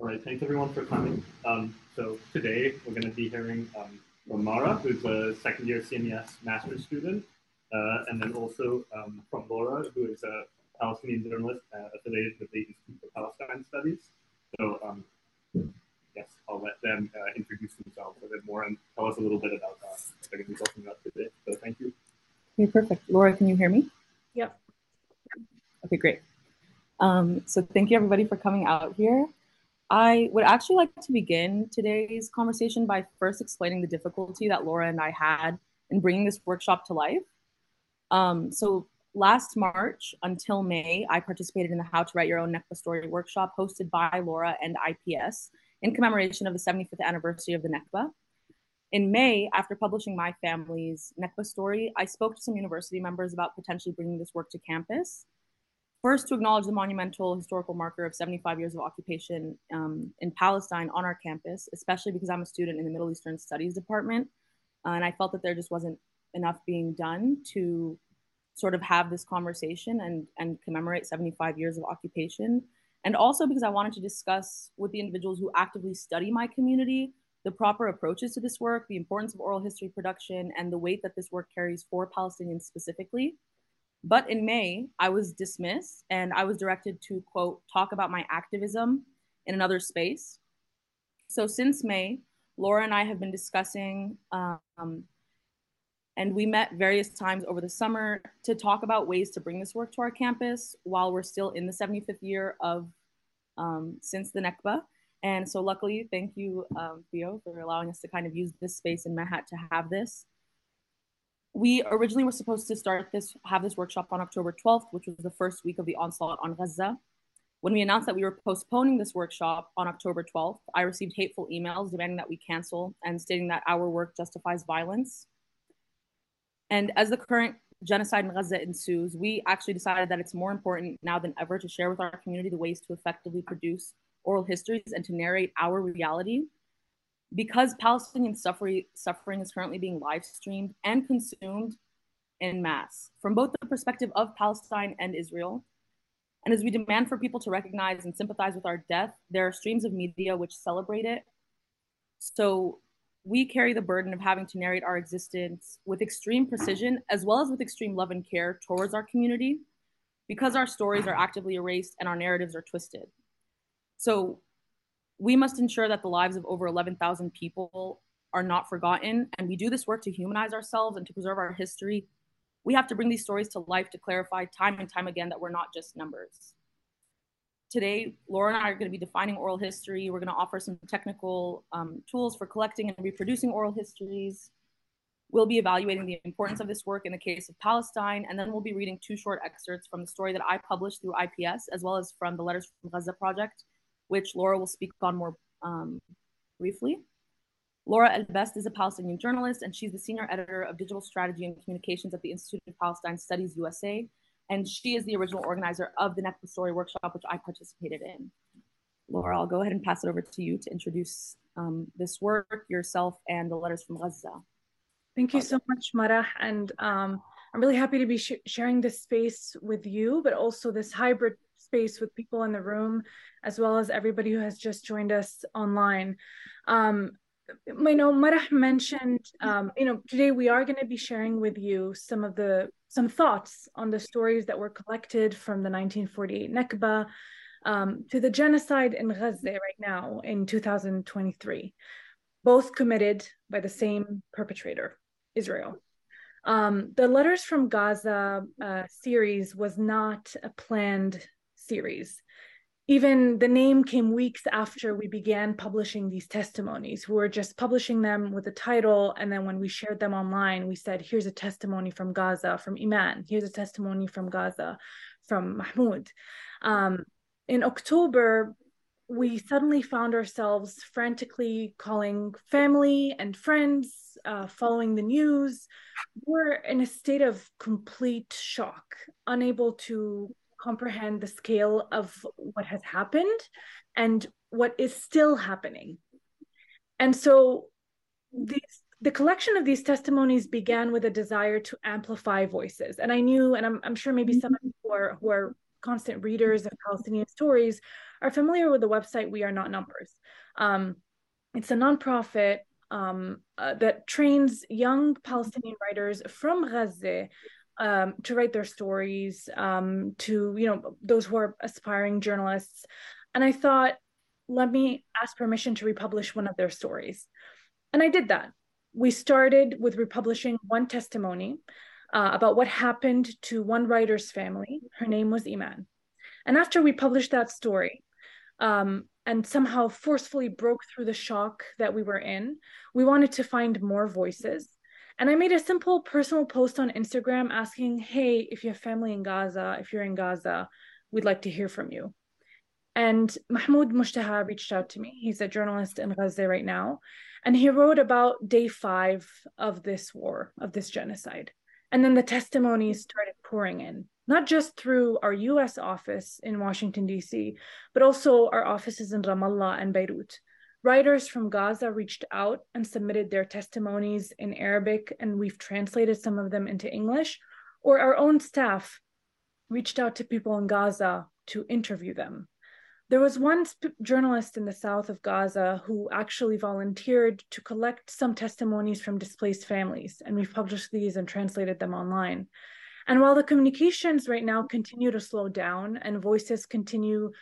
All right, thanks everyone for coming. Um, so today we're going to be hearing um, from Mara, who's a second year CMES master's student, uh, and then also um, from Laura, who is a Palestinian journalist uh, affiliated with the Institute for Palestine Studies. So um, yes, I'll let them uh, introduce themselves a bit more and tell us a little bit about uh, what they're going to be talking about today. So thank you. Okay, perfect. Laura, can you hear me? Yep. Okay, great. Um, so thank you everybody for coming out here. I would actually like to begin today's conversation by first explaining the difficulty that Laura and I had in bringing this workshop to life. Um, so last March until May, I participated in the How to Write Your Own Nakba Story workshop hosted by Laura and IPS in commemoration of the 75th anniversary of the Nakba. In May, after publishing my family's Nakba story, I spoke to some university members about potentially bringing this work to campus. First, to acknowledge the monumental historical marker of 75 years of occupation um, in Palestine on our campus, especially because I'm a student in the Middle Eastern Studies department. Uh, and I felt that there just wasn't enough being done to sort of have this conversation and, and commemorate 75 years of occupation. And also because I wanted to discuss with the individuals who actively study my community the proper approaches to this work, the importance of oral history production, and the weight that this work carries for Palestinians specifically. But in May, I was dismissed and I was directed to, quote, talk about my activism in another space. So since May, Laura and I have been discussing, um, and we met various times over the summer to talk about ways to bring this work to our campus while we're still in the 75th year of um, since the Nakba. And so luckily, thank you, um, Theo, for allowing us to kind of use this space in Mahat to have this we originally were supposed to start this, have this workshop on October 12th, which was the first week of the onslaught on Gaza. When we announced that we were postponing this workshop on October 12th, I received hateful emails demanding that we cancel and stating that our work justifies violence. And as the current genocide in Gaza ensues, we actually decided that it's more important now than ever to share with our community the ways to effectively produce oral histories and to narrate our reality because Palestinian suffering, suffering is currently being live streamed and consumed in mass from both the perspective of Palestine and Israel. And as we demand for people to recognize and sympathize with our death, there are streams of media which celebrate it. So we carry the burden of having to narrate our existence with extreme precision as well as with extreme love and care towards our community because our stories are actively erased and our narratives are twisted. So we must ensure that the lives of over 11,000 people are not forgotten. And we do this work to humanize ourselves and to preserve our history. We have to bring these stories to life to clarify time and time again that we're not just numbers. Today, Laura and I are going to be defining oral history. We're going to offer some technical um, tools for collecting and reproducing oral histories. We'll be evaluating the importance of this work in the case of Palestine, and then we'll be reading two short excerpts from the story that I published through IPS, as well as from the Letters from Gaza project, which Laura will speak on more um, briefly. Laura Albast is a Palestinian journalist, and she's the senior editor of digital strategy and communications at the Institute of Palestine Studies USA. And she is the original organizer of the Nakba Story workshop, which I participated in. Laura, I'll go ahead and pass it over to you to introduce um, this work, yourself, and the letters from Gaza. Thank you so much, Marah. And um, I'm really happy to be sh sharing this space with you, but also this hybrid space with people in the room, as well as everybody who has just joined us online. Um, you know, Marah mentioned, um, you know, today we are going to be sharing with you some of the some thoughts on the stories that were collected from the 1948 Nakba um, to the genocide in Gaza right now in 2023, both committed by the same perpetrator, Israel. Um, the Letters from Gaza uh, series was not a planned series. Even the name came weeks after we began publishing these testimonies. We were just publishing them with a title. And then when we shared them online, we said, here's a testimony from Gaza, from Iman. Here's a testimony from Gaza, from Mahmoud. Um, in October, we suddenly found ourselves frantically calling family and friends, uh, following the news. We're in a state of complete shock, unable to comprehend the scale of what has happened and what is still happening. And so these, the collection of these testimonies began with a desire to amplify voices. And I knew, and I'm, I'm sure maybe some of you who are, who are constant readers of Palestinian stories are familiar with the website We Are Not Numbers. Um, it's a nonprofit um, uh, that trains young Palestinian writers from Gaza um, to write their stories, um, to you know those who are aspiring journalists. And I thought, let me ask permission to republish one of their stories, and I did that. We started with republishing one testimony uh, about what happened to one writer's family. Her name was Iman. And after we published that story, um, and somehow forcefully broke through the shock that we were in, we wanted to find more voices. And I made a simple personal post on Instagram asking, hey, if you have family in Gaza, if you're in Gaza, we'd like to hear from you. And Mahmoud Mushtaha reached out to me. He's a journalist in Gaza right now. And he wrote about day five of this war, of this genocide. And then the testimonies started pouring in not just through our US office in Washington, D.C., but also our offices in Ramallah and Beirut. Writers from Gaza reached out and submitted their testimonies in Arabic, and we've translated some of them into English, or our own staff reached out to people in Gaza to interview them. There was one journalist in the south of Gaza who actually volunteered to collect some testimonies from displaced families, and we've published these and translated them online. And while the communications right now continue to slow down and voices continue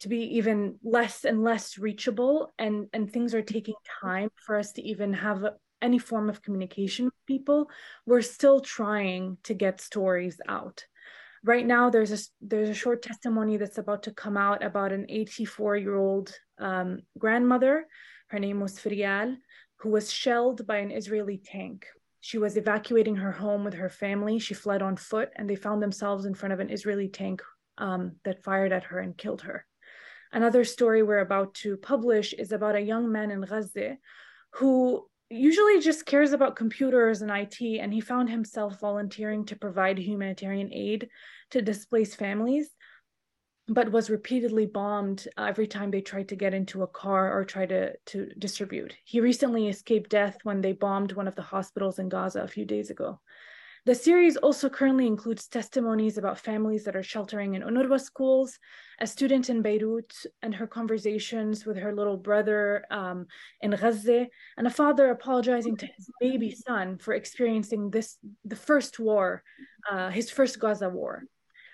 to be even less and less reachable and, and things are taking time for us to even have any form of communication with people, we're still trying to get stories out. Right now, there's a there's a short testimony that's about to come out about an 84 year old um, grandmother. Her name was Firial, who was shelled by an Israeli tank she was evacuating her home with her family. She fled on foot, and they found themselves in front of an Israeli tank um, that fired at her and killed her. Another story we're about to publish is about a young man in Gaza who usually just cares about computers and IT, and he found himself volunteering to provide humanitarian aid to displaced families but was repeatedly bombed every time they tried to get into a car or try to, to distribute. He recently escaped death when they bombed one of the hospitals in Gaza a few days ago. The series also currently includes testimonies about families that are sheltering in UNRWA schools, a student in Beirut and her conversations with her little brother um, in Gaza, and a father apologizing to his baby son for experiencing this, the first war, uh, his first Gaza war.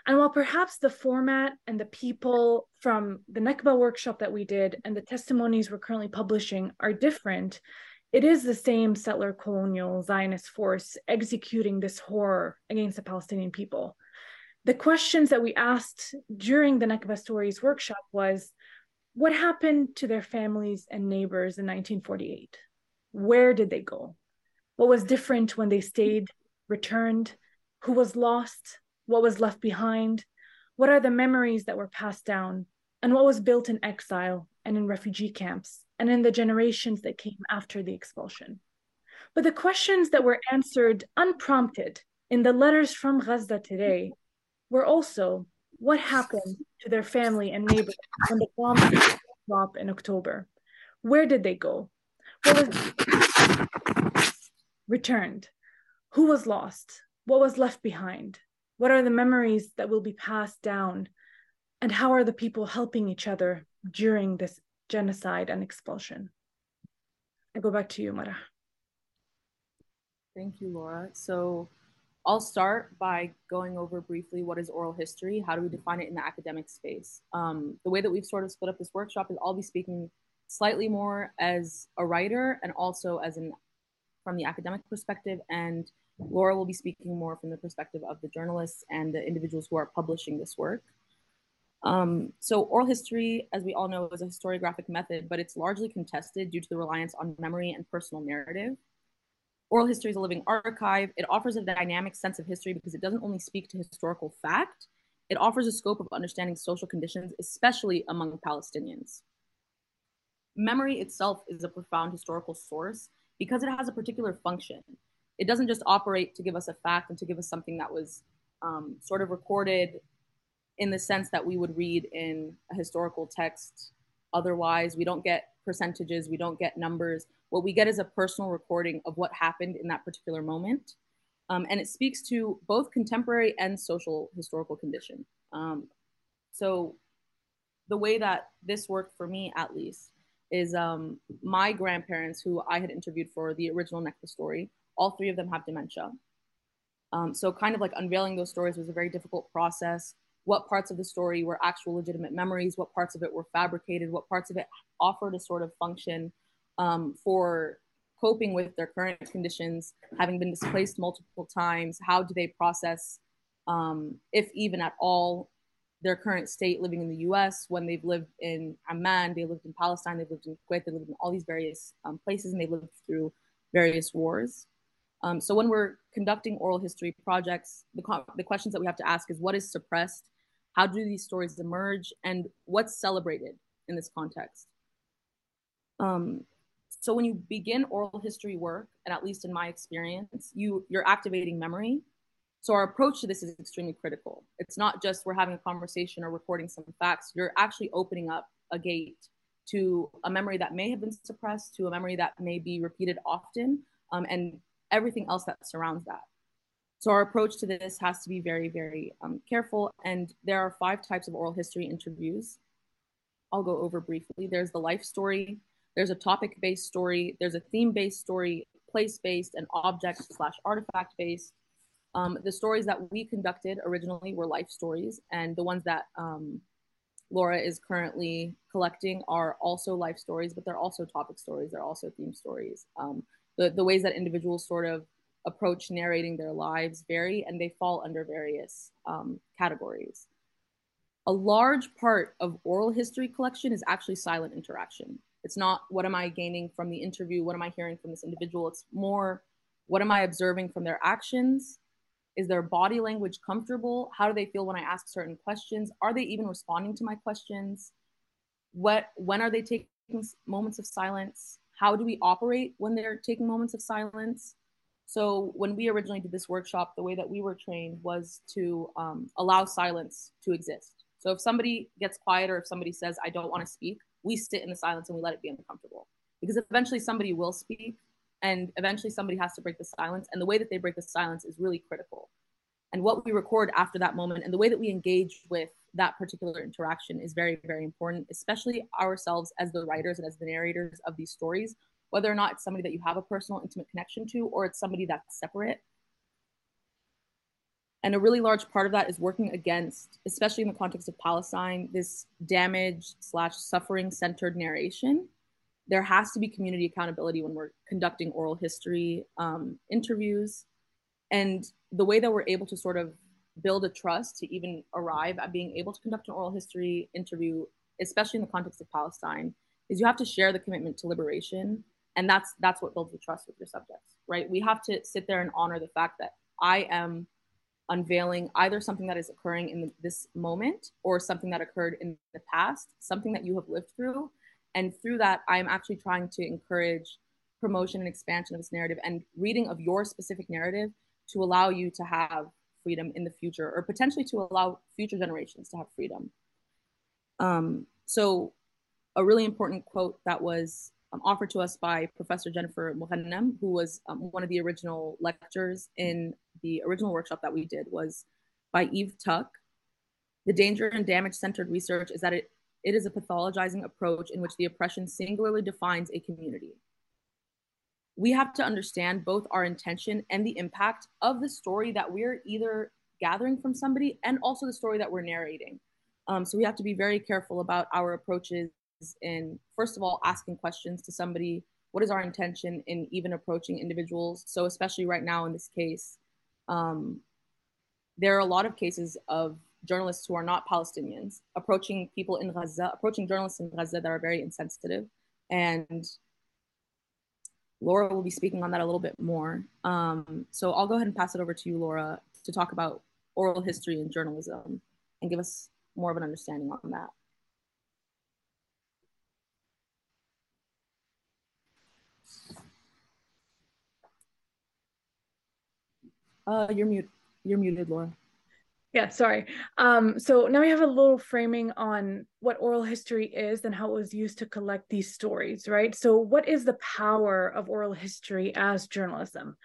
And while perhaps the format and the people from the Nakba workshop that we did and the testimonies we're currently publishing are different, it is the same settler colonial Zionist force executing this horror against the Palestinian people. The questions that we asked during the Nakba Stories workshop was what happened to their families and neighbors in 1948? Where did they go? What was different when they stayed, returned? Who was lost? what was left behind, what are the memories that were passed down, and what was built in exile and in refugee camps and in the generations that came after the expulsion. But the questions that were answered unprompted in the letters from Gaza today were also what happened to their family and neighbors when the bombs dropped in October? Where did they go? What was returned? Who was lost? What was left behind? What are the memories that will be passed down? And how are the people helping each other during this genocide and expulsion? I go back to you, Mara. Thank you, Laura. So I'll start by going over briefly what is oral history, how do we define it in the academic space. Um, the way that we've sort of split up this workshop is I'll be speaking slightly more as a writer and also as an from the academic perspective and Laura will be speaking more from the perspective of the journalists and the individuals who are publishing this work. Um, so oral history, as we all know, is a historiographic method, but it's largely contested due to the reliance on memory and personal narrative. Oral history is a living archive. It offers a dynamic sense of history because it doesn't only speak to historical fact, it offers a scope of understanding social conditions, especially among Palestinians. Memory itself is a profound historical source because it has a particular function it doesn't just operate to give us a fact and to give us something that was um, sort of recorded in the sense that we would read in a historical text. Otherwise, we don't get percentages, we don't get numbers. What we get is a personal recording of what happened in that particular moment. Um, and it speaks to both contemporary and social historical condition. Um, so the way that this worked for me, at least, is um, my grandparents, who I had interviewed for the original Nakba story, all three of them have dementia. Um, so, kind of like unveiling those stories was a very difficult process. What parts of the story were actual legitimate memories? What parts of it were fabricated? What parts of it offered a sort of function um, for coping with their current conditions, having been displaced multiple times? How do they process, um, if even at all, their current state living in the US when they've lived in Amman, they lived in Palestine, they've lived in Kuwait, they lived in all these various um, places, and they lived through various wars. Um, so when we're conducting oral history projects, the, the questions that we have to ask is what is suppressed? How do these stories emerge? And what's celebrated in this context? Um, so when you begin oral history work, and at least in my experience, you, you're activating memory. So our approach to this is extremely critical. It's not just we're having a conversation or recording some facts. You're actually opening up a gate to a memory that may have been suppressed, to a memory that may be repeated often, um, and everything else that surrounds that. So our approach to this has to be very, very um, careful. And there are five types of oral history interviews. I'll go over briefly. There's the life story, there's a topic-based story, there's a theme-based story, place-based, and object slash artifact-based. Um, the stories that we conducted originally were life stories, and the ones that um, Laura is currently collecting are also life stories, but they're also topic stories, they're also theme stories. Um, the, the ways that individuals sort of approach narrating their lives vary, and they fall under various um, categories. A large part of oral history collection is actually silent interaction. It's not what am I gaining from the interview? What am I hearing from this individual? It's more what am I observing from their actions? Is their body language comfortable? How do they feel when I ask certain questions? Are they even responding to my questions? What when are they taking moments of silence? How do we operate when they're taking moments of silence? So when we originally did this workshop, the way that we were trained was to um, allow silence to exist. So if somebody gets quiet or if somebody says, I don't want to speak, we sit in the silence and we let it be uncomfortable because eventually somebody will speak and eventually somebody has to break the silence and the way that they break the silence is really critical and what we record after that moment and the way that we engage with that particular interaction is very very important especially ourselves as the writers and as the narrators of these stories whether or not it's somebody that you have a personal intimate connection to or it's somebody that's separate and a really large part of that is working against, especially in the context of Palestine, this damage slash suffering centered narration. There has to be community accountability when we're conducting oral history um, interviews. And the way that we're able to sort of build a trust to even arrive at being able to conduct an oral history interview, especially in the context of Palestine, is you have to share the commitment to liberation. And that's that's what builds the trust with your subjects, right? We have to sit there and honor the fact that I am unveiling either something that is occurring in this moment or something that occurred in the past, something that you have lived through. And through that, I'm actually trying to encourage promotion and expansion of this narrative and reading of your specific narrative to allow you to have freedom in the future or potentially to allow future generations to have freedom. Um, so, a really important quote that was um, offered to us by Professor Jennifer Mogannam, who was um, one of the original lectures in the original workshop that we did, was by Eve Tuck. The danger and damage centered research is that it, it is a pathologizing approach in which the oppression singularly defines a community. We have to understand both our intention and the impact of the story that we're either gathering from somebody and also the story that we're narrating. Um, so we have to be very careful about our approaches in first of all asking questions to somebody what is our intention in even approaching individuals? So especially right now in this case um, there are a lot of cases of journalists who are not palestinians approaching people in gaza approaching journalists in gaza that are very insensitive. And laura will be speaking on that a little bit more. Um, so i'll go ahead and pass it over to you laura to talk about oral history and journalism and give us more of an understanding on that Uh, you're mute. You're muted, Laura. Yeah, sorry. Um, so now we have a little framing on what oral history is and how it was used to collect these stories, right? So, what is the power of oral history as journalism?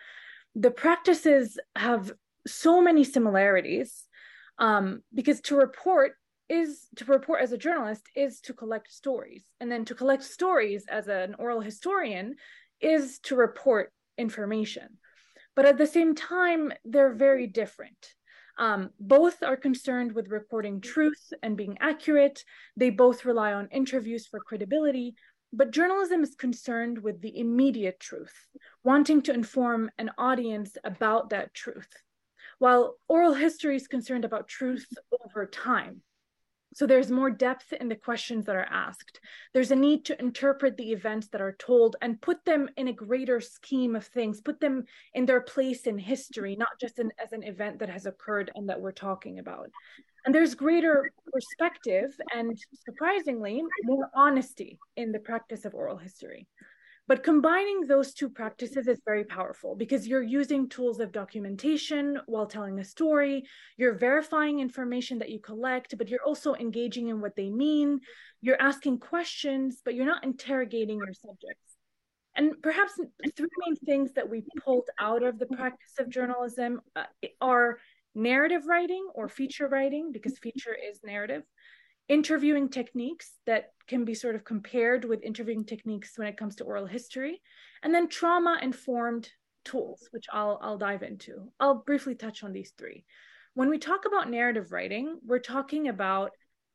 The practices have so many similarities um, because to report is to report as a journalist is to collect stories and then to collect stories as an oral historian is to report information but at the same time they're very different. Um, both are concerned with reporting truth and being accurate. They both rely on interviews for credibility but journalism is concerned with the immediate truth wanting to inform an audience about that truth. While oral history is concerned about truth over time so there's more depth in the questions that are asked. There's a need to interpret the events that are told and put them in a greater scheme of things, put them in their place in history, not just in, as an event that has occurred and that we're talking about. And there's greater perspective and surprisingly more honesty in the practice of oral history. But combining those two practices is very powerful because you're using tools of documentation while telling a story. You're verifying information that you collect, but you're also engaging in what they mean. You're asking questions, but you're not interrogating your subjects. And perhaps three main things that we pulled out of the practice of journalism uh, are narrative writing or feature writing, because feature is narrative, interviewing techniques that can be sort of compared with interviewing techniques when it comes to oral history, and then trauma informed tools, which I'll, I'll dive into. I'll briefly touch on these three. When we talk about narrative writing, we're talking about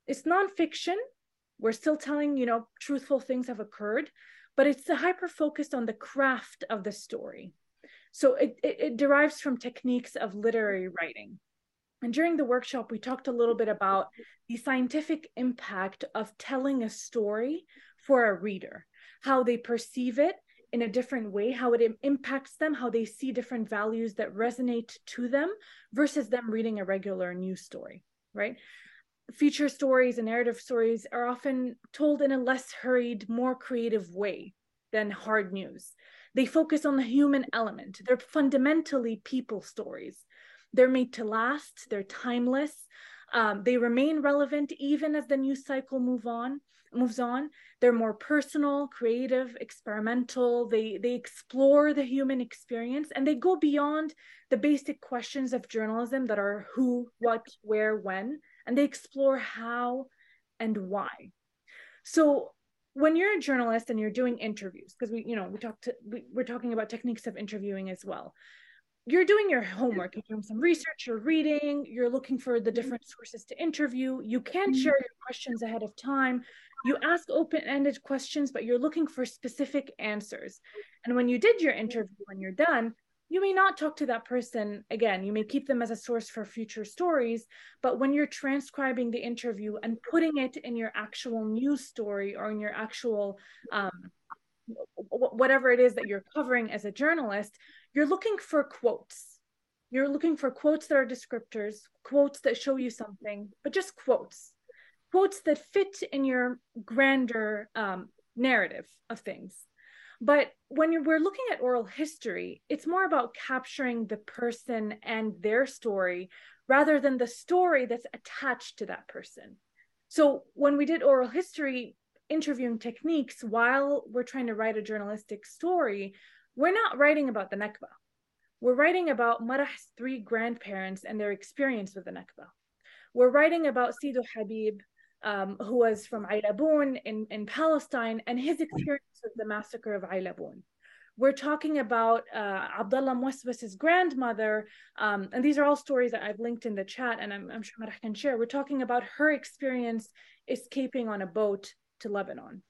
it's nonfiction. We're still telling, you know, truthful things have occurred, but it's hyper focused on the craft of the story. So it, it, it derives from techniques of literary writing. And during the workshop, we talked a little bit about the scientific impact of telling a story for a reader, how they perceive it in a different way, how it impacts them, how they see different values that resonate to them versus them reading a regular news story, right? Feature stories and narrative stories are often told in a less hurried, more creative way than hard news. They focus on the human element. They're fundamentally people stories they're made to last, they're timeless. Um, they remain relevant even as the news cycle move on moves on. They're more personal creative experimental. They they explore the human experience and they go beyond the basic questions of journalism that are who what where when and they explore how and why. So when you're a journalist and you're doing interviews because we you know we talked we, we're talking about techniques of interviewing as well you're doing your homework, you're doing some research, you're reading, you're looking for the different sources to interview. You can't mm-hmm. share your questions ahead of time. You ask open ended questions, but you're looking for specific answers. And when you did your interview, when you're done, you may not talk to that person again. You may keep them as a source for future stories. But when you're transcribing the interview and putting it in your actual news story or in your actual um, whatever it is that you're covering as a journalist, you're looking for quotes. You're looking for quotes that are descriptors, quotes that show you something, but just quotes, quotes that fit in your grander um, narrative of things. But when we're looking at oral history, it's more about capturing the person and their story rather than the story that's attached to that person. So when we did oral history interviewing techniques while we're trying to write a journalistic story, we're not writing about the Nakba. We're writing about Marah's three grandparents and their experience with the Nakba. We're writing about Sido Habib, um, who was from Aylabun in, in Palestine, and his experience with the massacre of Aylabun. We're talking about uh, Abdullah Mwaswas's grandmother, um, and these are all stories that I've linked in the chat, and I'm, I'm sure Marah can share. We're talking about her experience escaping on a boat to Lebanon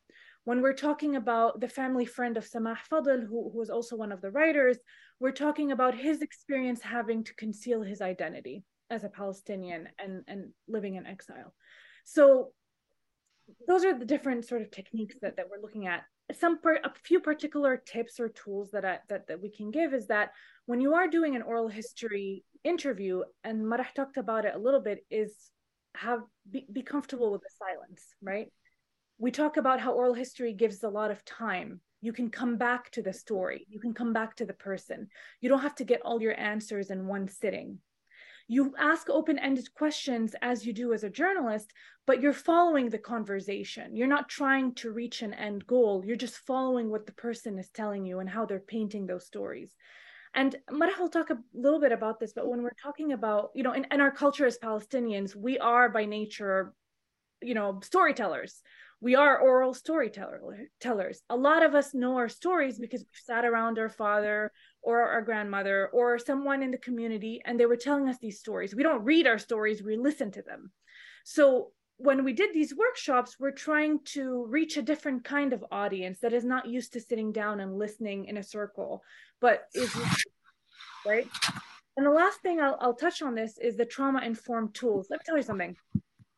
when we're talking about the family friend of Samah Fadl, who, who was also one of the writers, we're talking about his experience having to conceal his identity as a Palestinian and, and living in exile. So those are the different sort of techniques that, that we're looking at. Some per, a few particular tips or tools that, I, that that we can give is that when you are doing an oral history interview, and Marah talked about it a little bit, is have be, be comfortable with the silence, right? We talk about how oral history gives a lot of time. You can come back to the story. You can come back to the person. You don't have to get all your answers in one sitting. You ask open-ended questions as you do as a journalist but you're following the conversation. You're not trying to reach an end goal. You're just following what the person is telling you and how they're painting those stories. And Marah will talk a little bit about this but when we're talking about you know in, in our culture as palestinians we are by nature you know storytellers we are oral storytellers a lot of us know our stories because we've sat around our father or our grandmother or someone in the community and they were telling us these stories. We don't read our stories we listen to them. So when we did these workshops we're trying to reach a different kind of audience that is not used to sitting down and listening in a circle but is right? And the last thing I'll, I'll touch on this is the trauma informed tools. Let me tell you something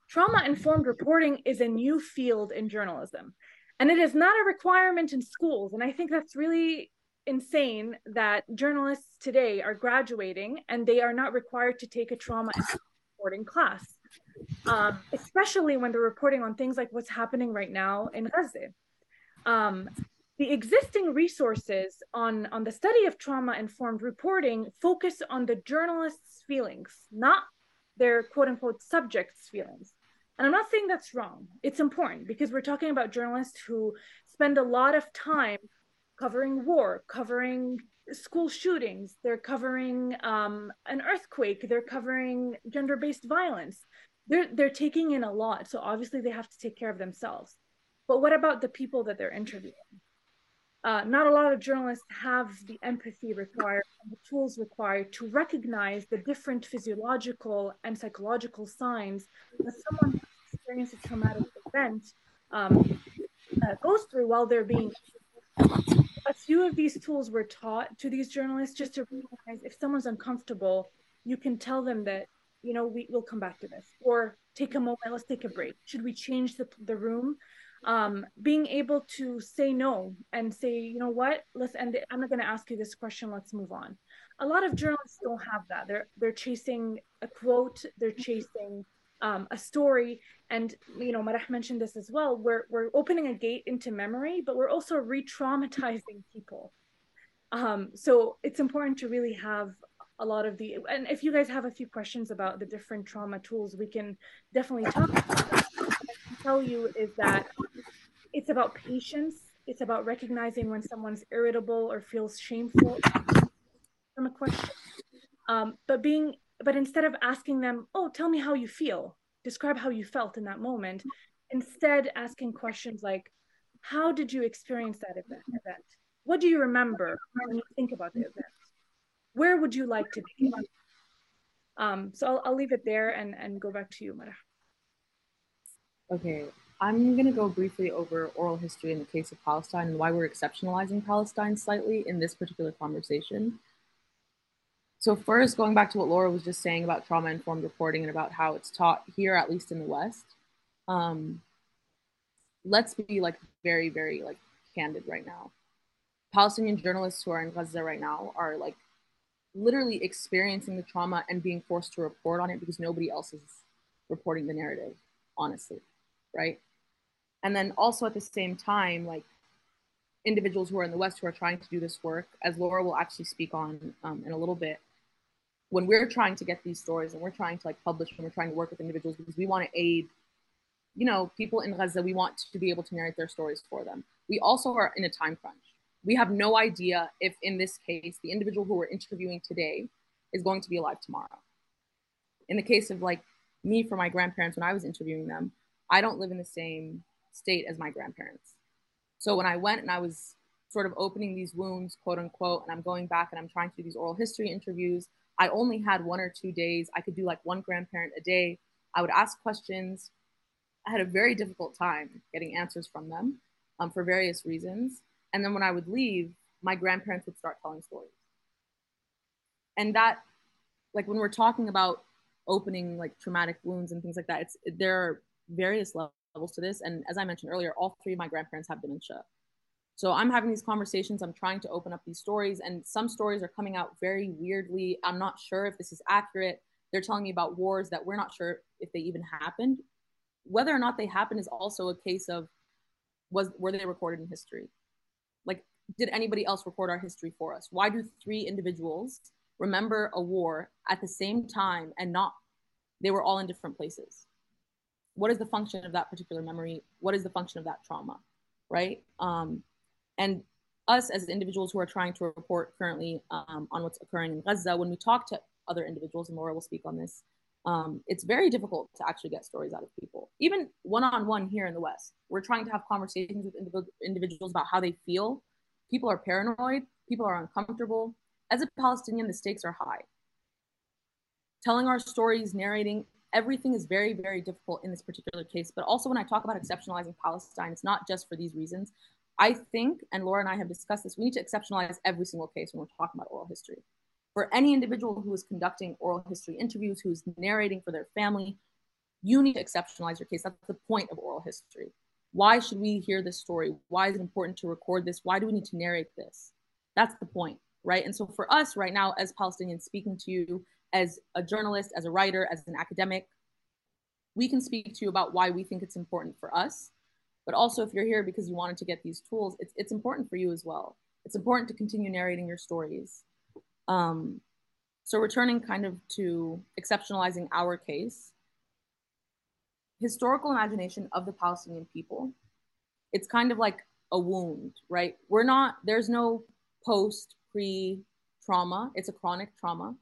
trauma informed reporting is a new field in journalism and it is not a requirement in schools. And i think that's really insane that journalists today are graduating and they are not required to take a trauma reporting class um, especially when they're reporting on things like what's happening right now in gaza. Um, the existing resources on, on the study of trauma informed reporting focus on the journalist's feelings not their quote unquote subject's feelings and I'm not saying that's wrong. It's important because we're talking about journalists who spend a lot of time covering war, covering school shootings, they're covering um, an earthquake, they're covering gender-based violence. They're they're taking in a lot, so obviously they have to take care of themselves. But what about the people that they're interviewing? Uh, not a lot of journalists have the empathy required and the tools required to recognize the different physiological and psychological signs that someone experience a traumatic event um, uh, goes through while they're being a few of these tools were taught to these journalists just to realize if someone's uncomfortable you can tell them that you know we will come back to this. Or take a moment let's take a break. Should we change the, the room? Um, being able to say no and say you know what? Let's end it. I'm not going to ask you this question. Let's move on. A lot of journalists don't have that. They're they're chasing a quote. They're chasing um, a story. And you know marah mentioned this as well we're, we're opening a gate into memory but we're also re-traumatizing people. Um, so it's important to really have a lot of the and if you guys have a few questions about the different trauma tools we can definitely talk about that. i can tell you is that it's about patience. It's about recognizing when someone's irritable or feels shameful from a question. Um, but being but instead of asking them, oh, tell me how you feel, describe how you felt in that moment, instead asking questions like, how did you experience that event? What do you remember when you think about the event? Where would you like to be? Um, so I'll, I'll leave it there and, and go back to you, Mara. Okay, I'm going to go briefly over oral history in the case of Palestine and why we're exceptionalizing Palestine slightly in this particular conversation. So first, going back to what Laura was just saying about trauma-informed reporting and about how it's taught here, at least in the West, um, let's be like very, very like candid right now. Palestinian journalists who are in Gaza right now are like literally experiencing the trauma and being forced to report on it because nobody else is reporting the narrative, honestly, right? And then also at the same time, like individuals who are in the West who are trying to do this work, as Laura will actually speak on um, in a little bit, when we're trying to get these stories and we're trying to like publish and we're trying to work with individuals because we want to aid you know people in gaza. We want to be able to narrate their stories for them. We also are in a time crunch. We have no idea if in this case the individual who we're interviewing today is going to be alive tomorrow. In the case of like me for my grandparents when i was interviewing them i don't live in the same state as my grandparents. So when i went and i was sort of opening these wounds quote unquote and i'm going back and i'm trying to do these oral history interviews I only had one or two days. I could do like one grandparent a day. I would ask questions. I had a very difficult time getting answers from them um, for various reasons. And then when I would leave, my grandparents would start telling stories. And that, like when we're talking about opening like traumatic wounds and things like that, it's there are various levels to this. And as I mentioned earlier, all three of my grandparents have dementia. So I'm having these conversations, I'm trying to open up these stories, and some stories are coming out very weirdly. I'm not sure if this is accurate. They're telling me about wars that we're not sure if they even happened. Whether or not they happened is also a case of was were they recorded in history? Like, did anybody else record our history for us? Why do three individuals remember a war at the same time and not they were all in different places? What is the function of that particular memory? What is the function of that trauma? Right? Um, and us as individuals who are trying to report currently um, on what's occurring in Gaza, when we talk to other individuals, and Laura will speak on this, Um, it's very difficult to actually get stories out of people. Even one on one here in the West, we're trying to have conversations with individuals about how they feel. People are paranoid, people are uncomfortable. As a Palestinian, the stakes are high. Telling our stories, narrating, everything is very, very difficult in this particular case. But also, when I talk about exceptionalizing Palestine, it's not just for these reasons. I think, and Laura and I have discussed this, we need to exceptionalize every single case when we're talking about oral history. For any individual who is conducting oral history interviews, who's narrating for their family, you need to exceptionalize your case. That's the point of oral history. Why should we hear this story? Why is it important to record this? Why do we need to narrate this? That's the point, right? And so for us right now, as Palestinians speaking to you, as a journalist, as a writer, as an academic, we can speak to you about why we think it's important for us. But also, if you're here because you wanted to get these tools, it's, it's important for you as well. It's important to continue narrating your stories. Um, so, returning kind of to exceptionalizing our case, historical imagination of the Palestinian people, it's kind of like a wound, right? We're not, there's no post, pre trauma, it's a chronic trauma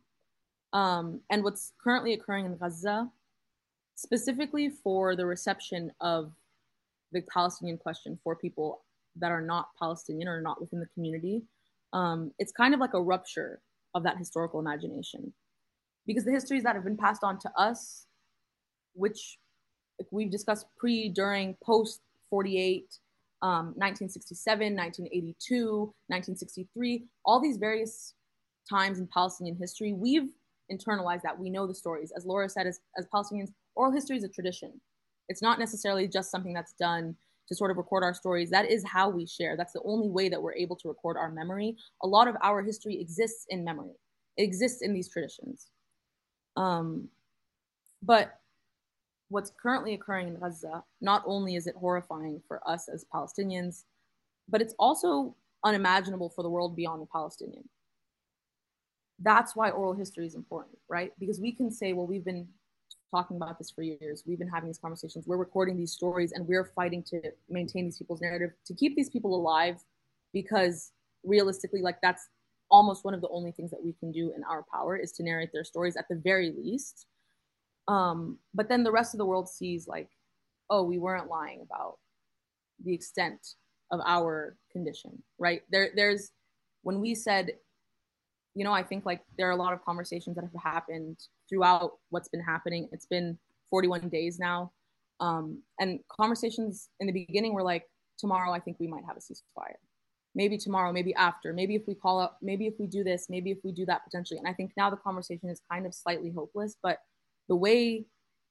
um, and what's currently occurring in Gaza, specifically for the reception of the Palestinian question for people that are not Palestinian or not within the community, um, it's kind of like a rupture of that historical imagination. Because the histories that have been passed on to us, which we've discussed pre, during, post 48, um, 1967, 1982, 1963, all these various times in Palestinian history, we've internalized that. We know the stories. As Laura said, as, as Palestinians, oral history is a tradition. It's not necessarily just something that's done to sort of record our stories. That is how we share. That's the only way that we're able to record our memory. A lot of our history exists in memory, it exists in these traditions. Um, but what's currently occurring in Gaza, not only is it horrifying for us as Palestinians, but it's also unimaginable for the world beyond the Palestinian that's why oral history is important, right? Because we can say, well, we've been talking about this for years. We've been having these conversations. We're recording these stories and we're fighting to maintain these people's narrative, to keep these people alive, because realistically, like that's almost one of the only things that we can do in our power is to narrate their stories at the very least. Um, but then the rest of the world sees like, oh, we weren't lying about the extent of our condition, right? There, there's when we said you know, I think like there are a lot of conversations that have happened throughout what's been happening. It's been 41 days now. Um, and conversations in the beginning were like, tomorrow, I think we might have a ceasefire. Maybe tomorrow, maybe after, maybe if we call up, maybe if we do this, maybe if we do that potentially. And I think now the conversation is kind of slightly hopeless, but the way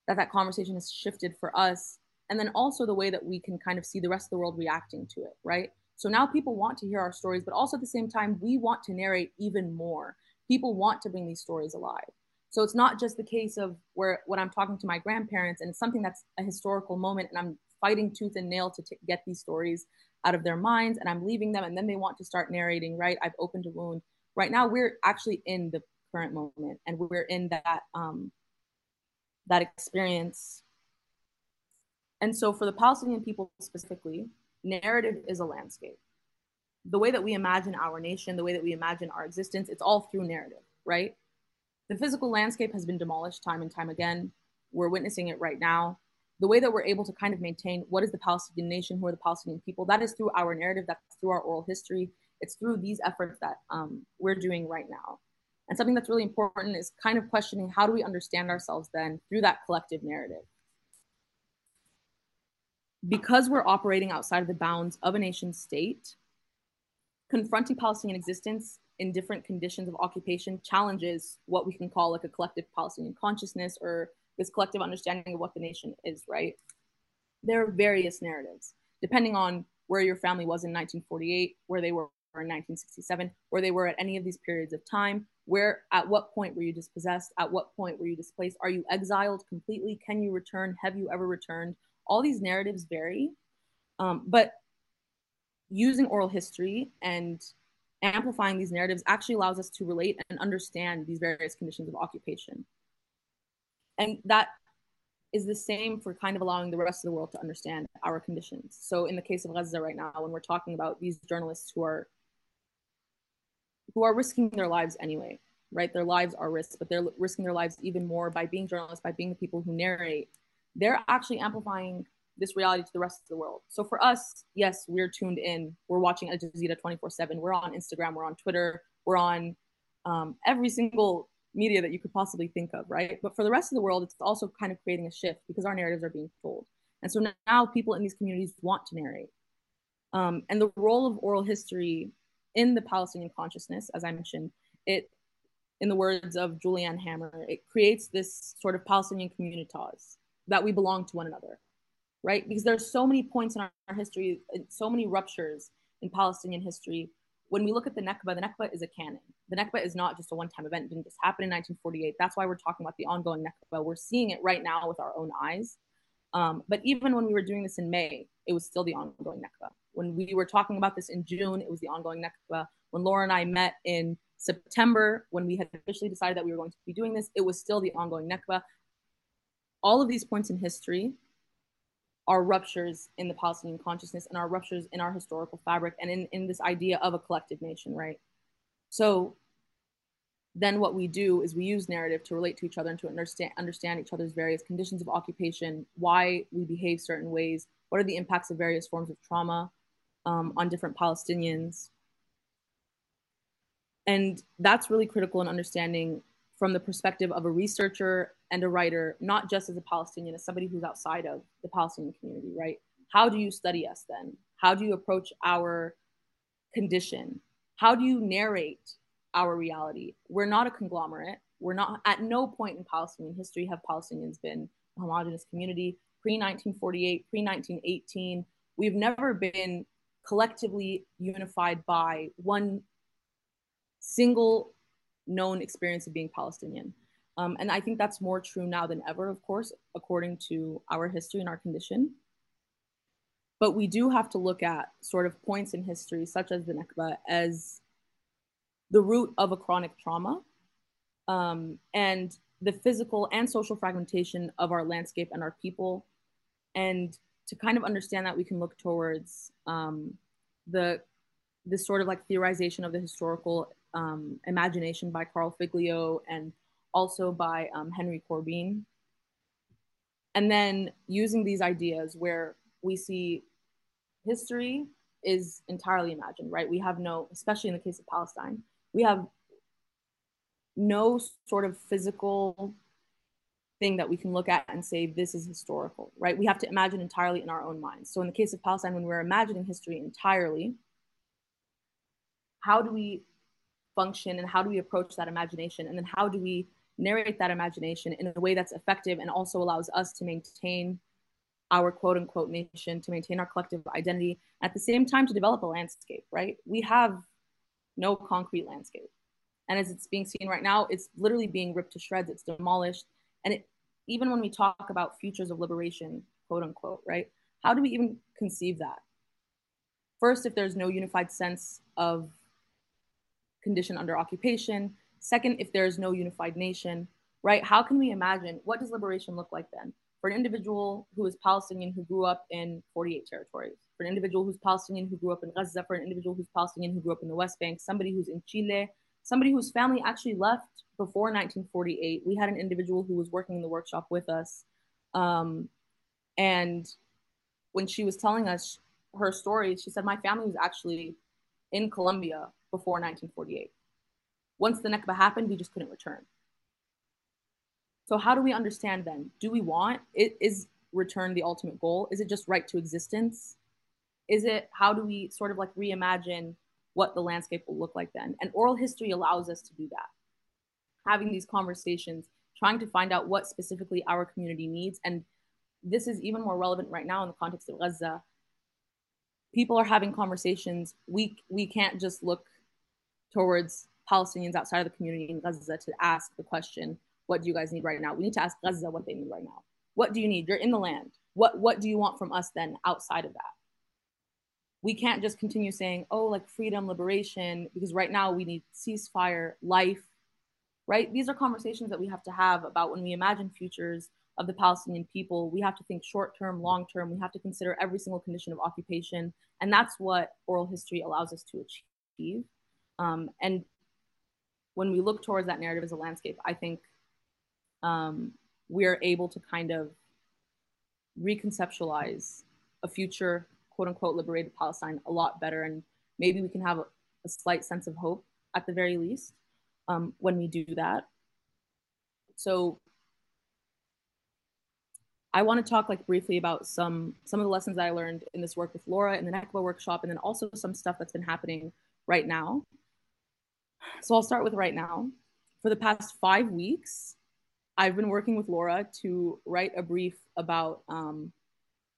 that that conversation has shifted for us, and then also the way that we can kind of see the rest of the world reacting to it, right? So now people want to hear our stories, but also at the same time, we want to narrate even more. People want to bring these stories alive. So it's not just the case of where when I'm talking to my grandparents and it's something that's a historical moment and I'm fighting tooth and nail to t- get these stories out of their minds and I'm leaving them and then they want to start narrating, right? I've opened a wound. Right now, we're actually in the current moment and we're in that um, that experience. And so for the Palestinian people specifically, narrative is a landscape. The way that we imagine our nation, the way that we imagine our existence, it's all through narrative, right? The physical landscape has been demolished time and time again. We're witnessing it right now. The way that we're able to kind of maintain what is the Palestinian nation, who are the Palestinian people, that is through our narrative, that's through our oral history. It's through these efforts that um, we're doing right now. And something that's really important is kind of questioning how do we understand ourselves then through that collective narrative because we're operating outside of the bounds of a nation state, confronting Palestinian existence in different conditions of occupation challenges what we can call like a collective Palestinian consciousness or this collective understanding of what the nation is, right? There are various narratives. Depending on where your family was in 1948, where they were in 1967, where they were at any of these periods of time, where at what point were you dispossessed, at what point were you displaced, are you exiled completely, can you return, have you ever returned, all these narratives vary, um, but using oral history and amplifying these narratives actually allows us to relate and understand these various conditions of occupation. And that is the same for kind of allowing the rest of the world to understand our conditions. So in the case of Gaza right now, when we're talking about these journalists who are who are risking their lives anyway, right? Their lives are risked, but they're risking their lives even more by being journalists, by being the people who narrate. They're actually amplifying this reality to the rest of the world. So for us, yes, we're tuned in. We're watching Al Jazeera 24 7. We're on Instagram, we're on Twitter, we're on um, every single media that you could possibly think of, right? But for the rest of the world, it's also kind of creating a shift because our narratives are being told. And so now people in these communities want to narrate. Um, and the role of oral history in the Palestinian consciousness, as I mentioned, it, in the words of Juliane Hammer, it creates this sort of Palestinian communitas that we belong to one another, right? Because there's so many points in our, our history, so many ruptures in Palestinian history. When we look at the Nakba, the Nakba is a canon. The Nakba is not just a one-time event. It didn't just happen in 1948. That's why we're talking about the ongoing Nakba. We're seeing it right now with our own eyes. Um, but even when we were doing this in May, it was still the ongoing Nakba. When we were talking about this in June, it was the ongoing Nakba. When Laura and I met in September, when we had officially decided that we were going to be doing this, it was still the ongoing Nakba. All of these points in history are ruptures in the Palestinian consciousness and our ruptures in our historical fabric and in, in this idea of a collective nation, right? So then what we do is we use narrative to relate to each other and to understand understand each other's various conditions of occupation, why we behave certain ways, what are the impacts of various forms of trauma um, on different Palestinians. And that's really critical in understanding from the perspective of a researcher and a writer, not just as a Palestinian, as somebody who's outside of the Palestinian community, right? How do you study us then? How do you approach our condition? How do you narrate our reality. We're not a conglomerate. We're not, at no point in Palestinian history have Palestinians been a homogenous community. Pre 1948, pre 1918, we've never been collectively unified by one single known experience of being Palestinian. Um, and I think that's more true now than ever, of course, according to our history and our condition. But we do have to look at sort of points in history, such as the Nakba, as the root of a chronic trauma um, and the physical and social fragmentation of our landscape and our people. And to kind of understand that, we can look towards um, the this sort of like theorization of the historical um, imagination by Karl Figlio and also by um, Henry Corbin. And then using these ideas where we see history is entirely imagined, right? We have no, especially in the case of Palestine, we have no sort of physical thing that we can look at and say this is historical, right? We have to imagine entirely in our own minds. So in the case of Palestine, when we're imagining history entirely, how do we function and how do we approach that imagination? And then how do we narrate that imagination in a way that's effective and also allows us to maintain our quote unquote nation, to maintain our collective identity, at the same time to develop a landscape, right? We have no concrete landscape. And as it's being seen right now, it's literally being ripped to shreds, it's demolished. And it, even when we talk about futures of liberation, quote unquote, right? How do we even conceive that? First, if there's no unified sense of condition under occupation. Second, if there's no unified nation, right? How can we imagine what does liberation look like then? For an individual who is Palestinian who grew up in 48 territories, for an individual who's Palestinian who grew up in Gaza, for an individual who's Palestinian who grew up in the West Bank, somebody who's in Chile, somebody whose family actually left before 1948. We had an individual who was working in the workshop with us. Um, and when she was telling us her story, she said, My family was actually in Colombia before 1948. Once the Nakba happened, we just couldn't return. So, how do we understand then? Do we want, is return the ultimate goal? Is it just right to existence? is it how do we sort of like reimagine what the landscape will look like then and oral history allows us to do that having these conversations trying to find out what specifically our community needs and this is even more relevant right now in the context of gaza people are having conversations we we can't just look towards palestinians outside of the community in gaza to ask the question what do you guys need right now we need to ask gaza what they need right now what do you need you're in the land what what do you want from us then outside of that we can't just continue saying, oh, like freedom, liberation, because right now we need ceasefire, life, right? These are conversations that we have to have about when we imagine futures of the Palestinian people. We have to think short term, long term. We have to consider every single condition of occupation. And that's what oral history allows us to achieve. Um, and when we look towards that narrative as a landscape, I think um, we are able to kind of reconceptualize a future quote unquote liberated Palestine a lot better. And maybe we can have a, a slight sense of hope at the very least um, when we do that. So I want to talk like briefly about some some of the lessons that I learned in this work with Laura in the Nakba workshop, and then also some stuff that's been happening right now. So I'll start with right now. For the past five weeks, I've been working with Laura to write a brief about um,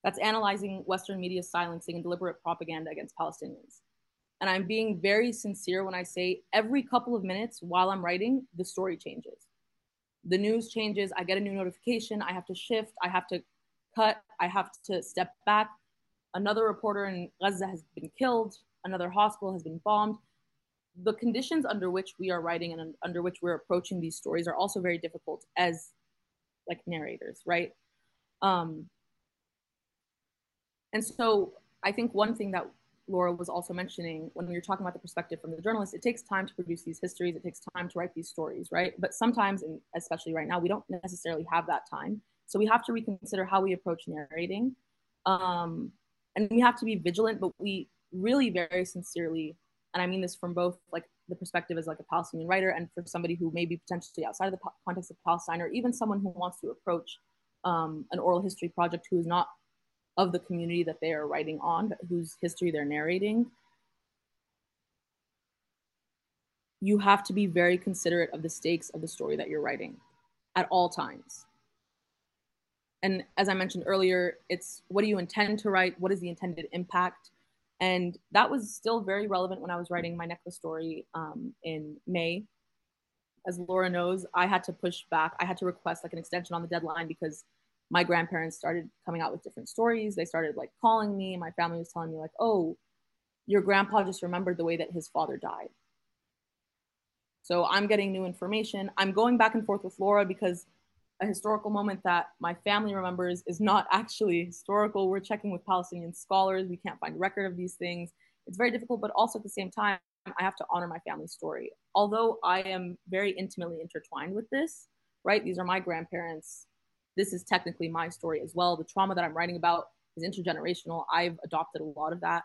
that's analyzing Western media silencing and deliberate propaganda against Palestinians. And I'm being very sincere when I say every couple of minutes while I'm writing, the story changes. The news changes, I get a new notification, I have to shift, I have to cut, I have to step back. Another reporter in Gaza has been killed, another hospital has been bombed. The conditions under which we are writing and under which we're approaching these stories are also very difficult as like narrators, right? Um, and so I think one thing that Laura was also mentioning when we were talking about the perspective from the journalist, it takes time to produce these histories, it takes time to write these stories, right? But sometimes, and especially right now, we don't necessarily have that time. So we have to reconsider how we approach narrating. Um, and we have to be vigilant, but we really very sincerely, and I mean this from both like the perspective as like a Palestinian writer and for somebody who may be potentially outside of the context of Palestine, or even someone who wants to approach um, an oral history project who is not of the community that they are writing on, but whose history they're narrating, you have to be very considerate of the stakes of the story that you're writing at all times. And as I mentioned earlier, it's what do you intend to write? What is the intended impact? And that was still very relevant when I was writing my necklace story um, in May. As Laura knows, I had to push back. I had to request like an extension on the deadline because my grandparents started coming out with different stories. They started like calling me. My family was telling me like, "Oh, your grandpa just remembered the way that his father died." So I'm getting new information. I'm going back and forth with Laura because a historical moment that my family remembers is not actually historical. We're checking with Palestinian scholars. We can't find record of these things. It's very difficult, but also at the same time, I have to honor my family's story. Although I am very intimately intertwined with this, right? These are my grandparents this is technically my story as well. The trauma that I'm writing about is intergenerational. I've adopted a lot of that.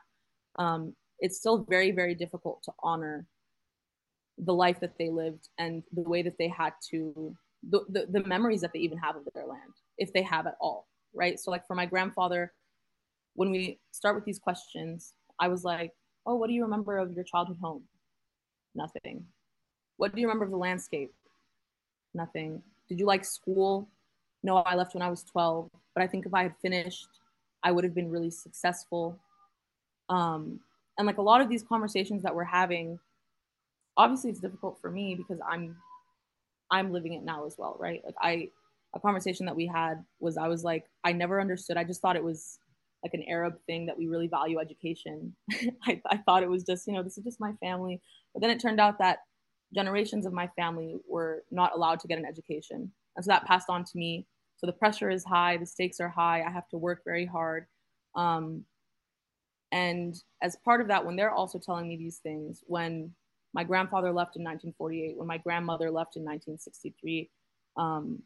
Um, it's still very, very difficult to honor the life that they lived and the way that they had to, the, the, the memories that they even have of their land, if they have at all, right? So, like for my grandfather, when we start with these questions, I was like, oh, what do you remember of your childhood home? Nothing. What do you remember of the landscape? Nothing. Did you like school? no, I left when I was 12, but I think if I had finished, I would have been really successful. Um, and like a lot of these conversations that we're having, obviously it's difficult for me because I'm, I'm living it now as well, right? Like I, a conversation that we had was I was like, I never understood. I just thought it was like an Arab thing that we really value education. I, I thought it was just, you know, this is just my family. But then it turned out that generations of my family were not allowed to get an education. And so that passed on to me. So the pressure is high, the stakes are high. I have to work very hard. Um, and as part of that, when they're also telling me these things, when my grandfather left in 1948, when my grandmother left in 1963, um,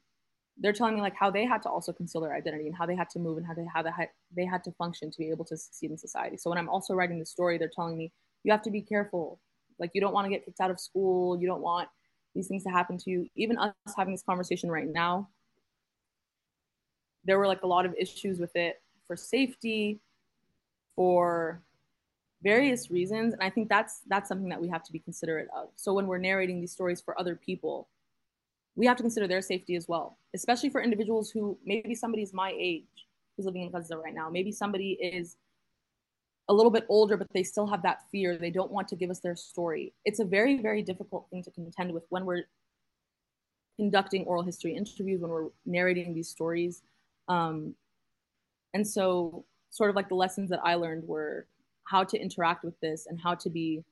they're telling me like how they had to also conceal their identity and how they had to move and how they how they had, they had to function to be able to succeed in society. So when I'm also writing the story, they're telling me you have to be careful. Like you don't want to get kicked out of school. You don't want these things to happen to you. Even us having this conversation right now, there were like a lot of issues with it for safety, for various reasons, and I think that's that's something that we have to be considerate of. So when we're narrating these stories for other people, we have to consider their safety as well, especially for individuals who maybe somebody's my age who's living in Gaza right now. Maybe somebody is a little bit older, but they still have that fear. They don't want to give us their story. It's a very, very difficult thing to contend with when we're conducting oral history interviews, when we're narrating these stories. Um, and so, sort of like the lessons that I learned were how to interact with this and how to be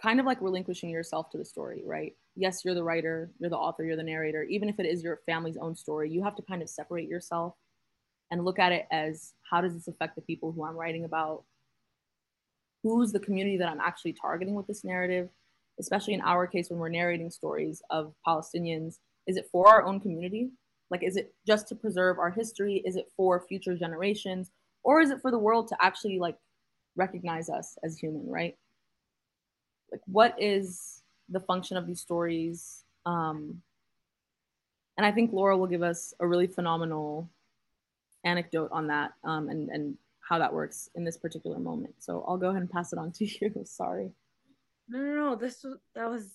kind of like relinquishing yourself to the story, right? Yes, you're the writer, you're the author, you're the narrator. Even if it is your family's own story, you have to kind of separate yourself and look at it as how does this affect the people who I'm writing about? Who's the community that I'm actually targeting with this narrative? especially in our case when we're narrating stories of Palestinians, is it for our own community? Like, is it just to preserve our history? Is it for future generations? Or is it for the world to actually like recognize us as human, right? Like, what is the function of these stories? Um, and I think Laura will give us a really phenomenal anecdote on that um, and, and how that works in this particular moment. So I'll go ahead and pass it on to you. Sorry. No, no, no. This was that was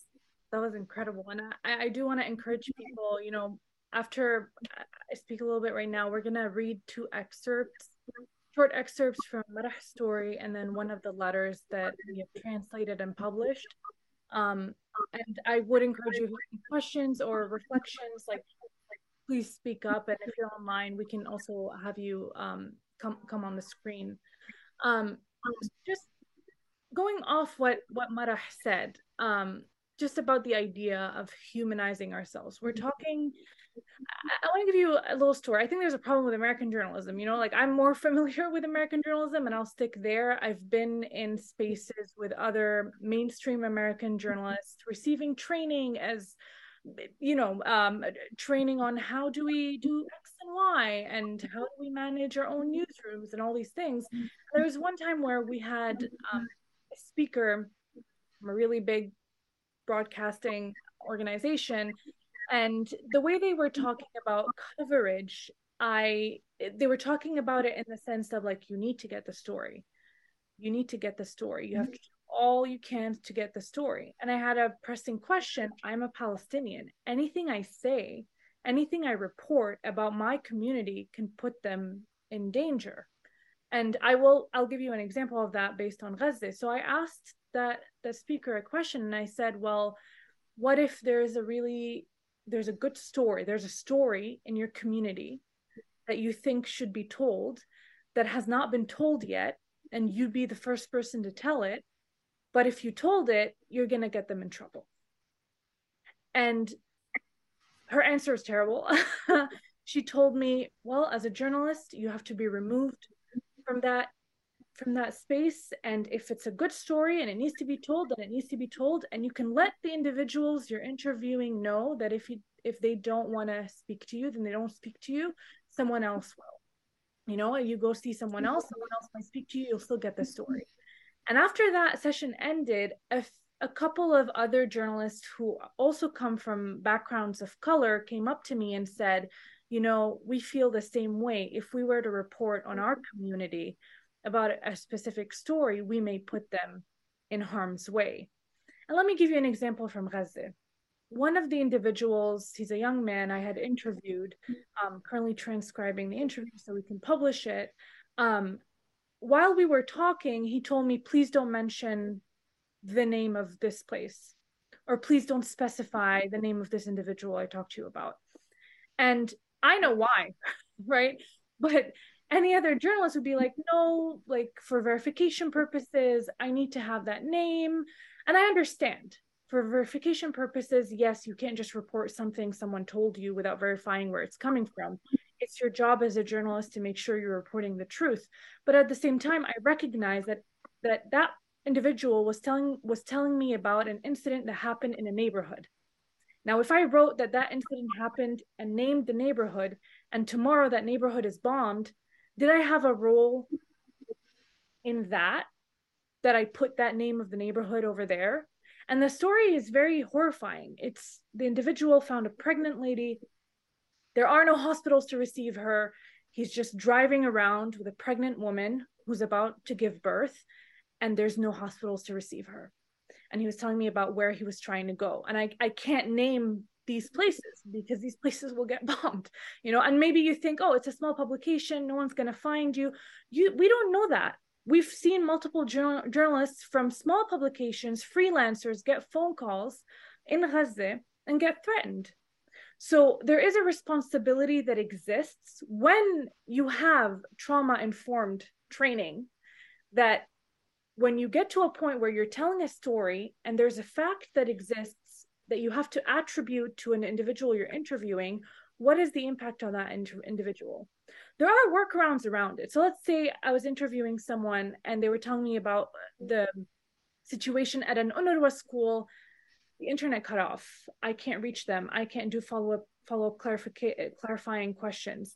that was incredible, and I, I do want to encourage people. You know, after I speak a little bit right now, we're gonna read two excerpts, short excerpts from Marah's story, and then one of the letters that we have translated and published. Um, and I would encourage you if you have questions or reflections, like please speak up. And if you're online, we can also have you um, come come on the screen. Um, just going off what what Marah said, um, just about the idea of humanizing ourselves. We're talking. I, I want to give you a little story. I think there's a problem with American journalism. You know, like I'm more familiar with American journalism, and I'll stick there. I've been in spaces with other mainstream American journalists receiving training as you know um, training on how do we do x and y and how do we manage our own newsrooms and all these things there was one time where we had um, a speaker from a really big broadcasting organization and the way they were talking about coverage i they were talking about it in the sense of like you need to get the story you need to get the story you have to do all you can to get the story. And I had a pressing question. I'm a Palestinian. Anything I say, anything I report about my community can put them in danger. And I will I'll give you an example of that based on Gaza. So I asked that the speaker a question and I said, well, what if there's a really there's a good story, there's a story in your community that you think should be told that has not been told yet and you'd be the first person to tell it but if you told it, you're going to get them in trouble. And her answer is terrible. she told me, well, as a journalist, you have to be removed from that from that space and if it's a good story and it needs to be told then it needs to be told. And you can let the individuals you're interviewing know that if you if they don't want to speak to you then they don't speak to you. Someone else will. You know you go see someone mm-hmm. else someone else might speak to you you'll still get the story. And after that session ended, a, a couple of other journalists who also come from backgrounds of color came up to me and said, you know, we feel the same way. If we were to report on our community about a specific story, we may put them in harm's way. And let me give you an example from Gaza. One of the individuals, he's a young man I had interviewed, um, currently transcribing the interview so we can publish it. Um, while we were talking, he told me, please don't mention the name of this place, or please don't specify the name of this individual I talked to you about. And I know why, right? But any other journalist would be like, no, like for verification purposes, I need to have that name. And I understand. For verification purposes, yes, you can't just report something someone told you without verifying where it's coming from. It's your job as a journalist to make sure you're reporting the truth. But at the same time i recognize that that that individual was telling was telling me about an incident that happened in a neighborhood. Now if i wrote that that incident happened and named the neighborhood and tomorrow that neighborhood is bombed did i have a role in that that i put that name of the neighborhood over there and the story is very horrifying it's the individual found a pregnant lady there are no hospitals to receive her. He's just driving around with a pregnant woman who's about to give birth, and there's no hospitals to receive her. And he was telling me about where he was trying to go. And I, I can't name these places because these places will get bombed you know? And maybe you think oh it's a small publication no one's going to find you. You we don't know that. We've seen multiple journal- journalists from small publications freelancers get phone calls in Gaza and get threatened. So there is a responsibility that exists when you have trauma informed training that when you get to a point where you're telling a story and there's a fact that exists that you have to attribute to an individual you're interviewing, what is the impact on that individual? There are workarounds around it. So let's say I was interviewing someone and they were telling me about the situation at an UNRWA school the internet cut off. I can't reach them. I can't do follow up follow up clarification clarifying questions.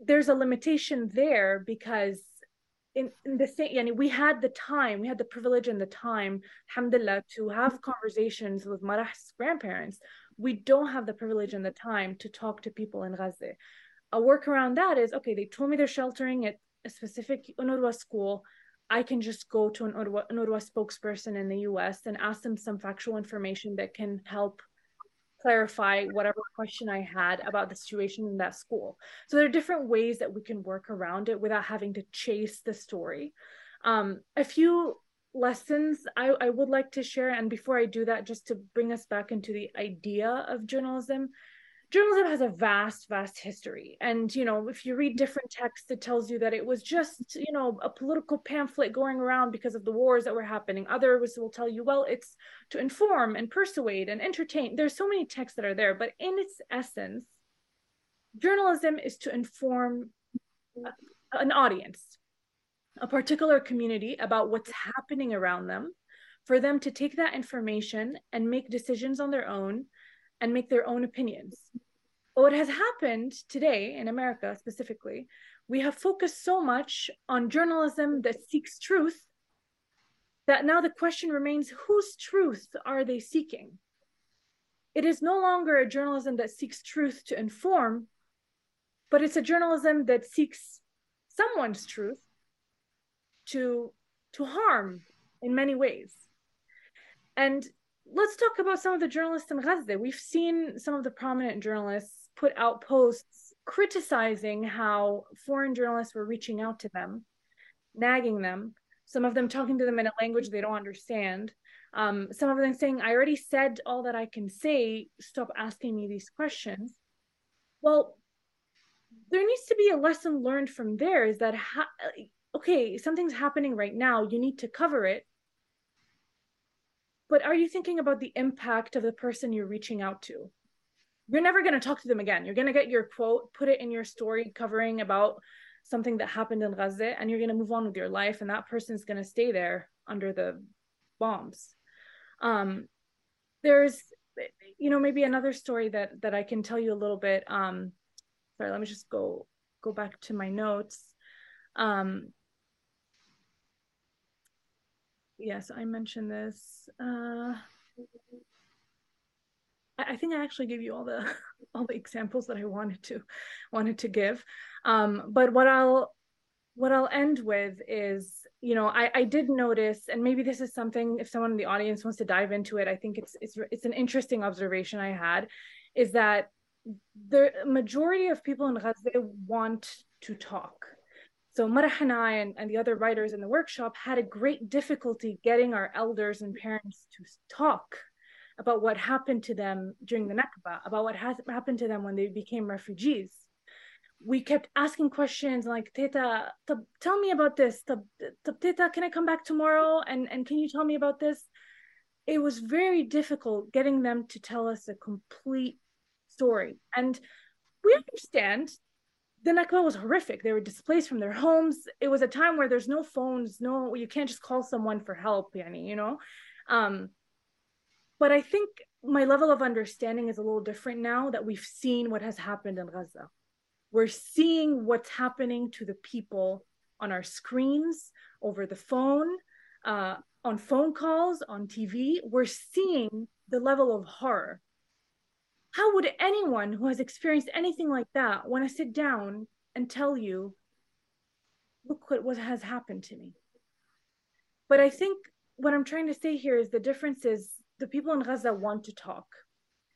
There's a limitation there because in, in the same yani we had the time, we had the privilege and the time, alhamdulillah, to have conversations with Marah's grandparents. We don't have the privilege and the time to talk to people in Gaza. A work around that is okay, they told me they're sheltering at a specific UNRWA school. I can just go to an UNRWA spokesperson in the US and ask them some factual information that can help clarify whatever question I had about the situation in that school. So there are different ways that we can work around it without having to chase the story. Um, a few lessons I, I would like to share, and before I do that, just to bring us back into the idea of journalism, journalism has a vast vast history. And you know if you read different texts it tells you that it was just you know a political pamphlet going around because of the wars that were happening. Others will tell you well it's to inform and persuade and entertain. There's so many texts that are there but in its essence journalism is to inform an audience a particular community about what's happening around them for them to take that information and make decisions on their own and make their own opinions. But what has happened today in America specifically, we have focused so much on journalism that seeks truth that now the question remains whose truth are they seeking? It is no longer a journalism that seeks truth to inform, but it's a journalism that seeks someone's truth to to harm in many ways. And let's talk about some of the journalists in Gaza. We've seen some of the prominent journalists put out posts criticizing how foreign journalists were reaching out to them, nagging them, some of them talking to them in a language they don't understand. Um, some of them saying, I already said all that I can say, stop asking me these questions. Well, there needs to be a lesson learned from there is that, ha- okay, something's happening right now, you need to cover it but are you thinking about the impact of the person you're reaching out to? You're never going to talk to them again. You're going to get your quote put it in your story covering about something that happened in gaza and you're going to move on with your life and that person's going to stay there under the bombs. Um there's you know maybe another story that that i can tell you a little bit. Um sorry let me just go go back to my notes. Um yes, I mentioned this. Uh, I, think I actually gave you all the all the examples that I wanted to wanted to give. Um, but what I'll what I'll end with is, you know, I, I did notice, and maybe this is something if someone in the audience wants to dive into it, I think it's it's it's an interesting observation I had, is that the majority of people in Gaza want to talk so Marah and I and, and the other writers in the workshop had a great difficulty getting our elders and parents to talk about what happened to them during the Nakba, about what has happened to them when they became refugees. We kept asking questions like, Teta, tell me about this. Teta, can I come back tomorrow? And, and can you tell me about this? It was very difficult getting them to tell us a complete story. And we understand the Nakba was horrific. They were displaced from their homes. It was a time where there's no phones, no, you can't just call someone for help, yani, you know? Um, but I think my level of understanding is a little different now that we've seen what has happened in Gaza. We're seeing what's happening to the people on our screens, over the phone, uh, on phone calls, on TV. We're seeing the level of horror how would anyone who has experienced anything like that want to sit down and tell you, look what, what has happened to me? But I think what I'm trying to say here is the difference is the people in Gaza want to talk.